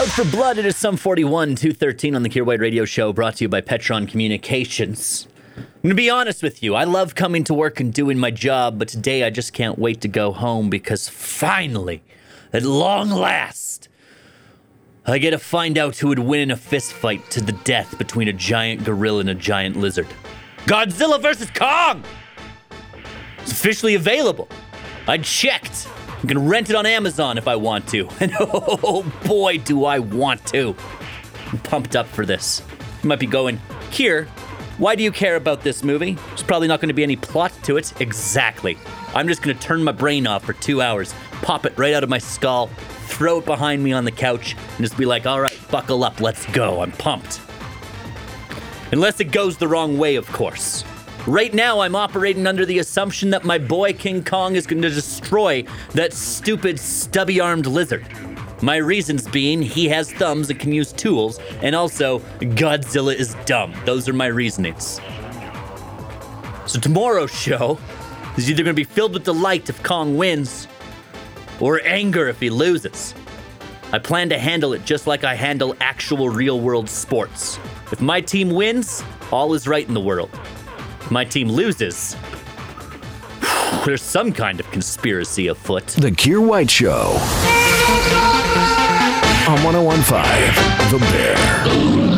Out for Blood, it is some 41, 213 on the Kier White Radio Show, brought to you by Petron Communications. I'm going to be honest with you. I love coming to work and doing my job, but today I just can't wait to go home because finally, at long last, I get to find out who would win in a fist fight to the death between a giant gorilla and a giant lizard. Godzilla versus Kong! It's officially available. I checked. I can rent it on Amazon if I want to. And oh boy, do I want to. I'm pumped up for this. You might be going, here, why do you care about this movie? There's probably not to be any plot to it. Exactly. I'm just to turn my brain off for two hours, pop it right out of my skull, throw it behind me on the couch, and just be like, all right, buckle up, let's go. I'm pumped. Unless it goes the wrong way, of course. Right now, I'm operating under the assumption that my boy King Kong is going to destroy that stupid, stubby armed lizard. My reasons being he has thumbs and can use tools, and also Godzilla is dumb. Those are my reasonings. So, tomorrow's show is either going to be filled with delight if Kong wins, or anger if he loses. I plan to handle it just like I handle actual real world sports. If my team wins, all is right in the world. My team loses, there's some kind of conspiracy afoot. The Kier White Show. On 1015, The Bear.